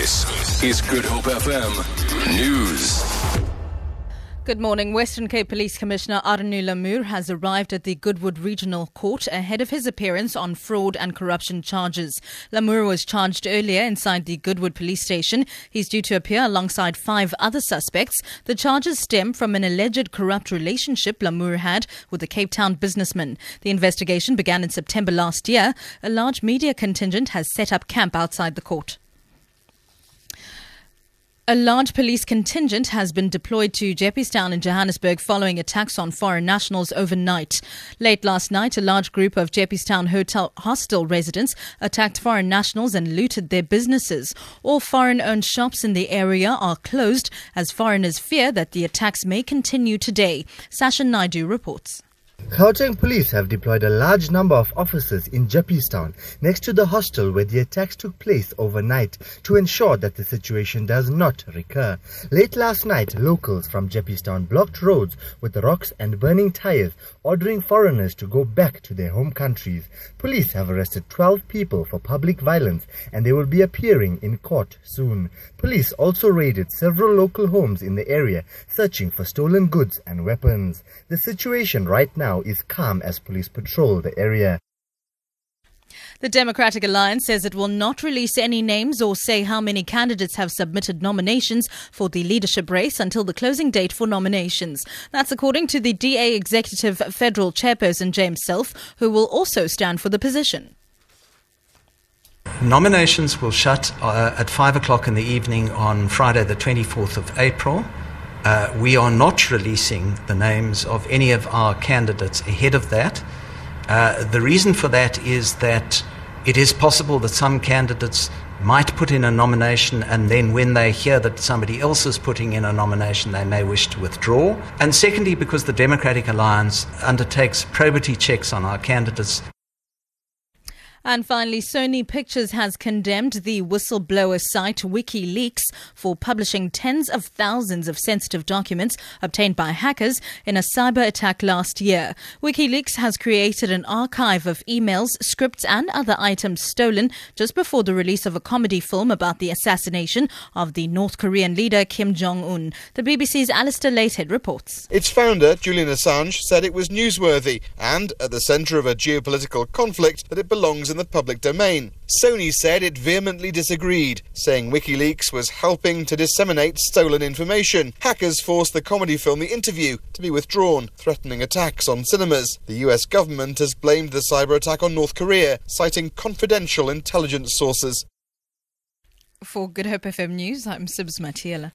This is Good Hope FM News. Good morning. Western Cape Police Commissioner Arno Lamoer has arrived at the Goodwood Regional Court ahead of his appearance on fraud and corruption charges. Lamoer was charged earlier inside the Goodwood Police Station. He's due to appear alongside five other suspects. The charges stem from an alleged corrupt relationship Lamoer had with a Cape Town businessman. The investigation began in September last year. A large media contingent has set up camp outside the court. A large police contingent has been deployed to Jeppestown in Johannesburg following attacks on foreign nationals overnight. Late last night, a large group of Jeppestown hotel hostel residents attacked foreign nationals and looted their businesses. All foreign owned shops in the area are closed as foreigners fear that the attacks may continue today. Sasha Naidu reports. Gauteng police have deployed a large number of officers in Jeppestown next to the hostel where the attacks took place overnight to ensure that the situation does not recur. Late last night, locals from Jeppestown blocked roads with rocks and burning tires, ordering foreigners to go back to their home countries. Police have arrested 12 people for public violence and they will be appearing in court soon. Police also raided several local homes in the area, searching for stolen goods and weapons. The situation right now is calm as police patrol the area. The Democratic Alliance says it will not release any names or say how many candidates have submitted nominations for the leadership race until the closing date for nominations. That's according to the DA Executive Federal Chairperson James Selfe, who will also stand for the position. Nominations will shut uh, at 5 o'clock in the evening on Friday, the 24th of April. Uh, we are not releasing the names of any of our candidates ahead of that. Uh, the reason for that is that it is possible that some candidates might put in a nomination and then when they hear that somebody else is putting in a nomination, they may wish to withdraw. And secondly, because the Democratic Alliance undertakes probity checks on our candidates and finally, Sony Pictures has condemned the whistleblower site WikiLeaks for publishing tens of thousands of sensitive documents obtained by hackers in a cyber attack last year. WikiLeaks has created an archive of emails, scripts, and other items stolen just before the release of a comedy film about the assassination of the North Korean leader Kim Jong un. The BBC's Alastair Leithead reports. Its founder, Julian Assange, said it was newsworthy and at the centre of a geopolitical conflict that it belongs in the public domain. Sony said it vehemently disagreed, saying WikiLeaks was helping to disseminate stolen information. Hackers forced the comedy film The Interview to be withdrawn, threatening attacks on cinemas. The US government has blamed the cyber attack on North Korea, citing confidential intelligence sources. For Good Hope FM News, I'm Sibs Matiela.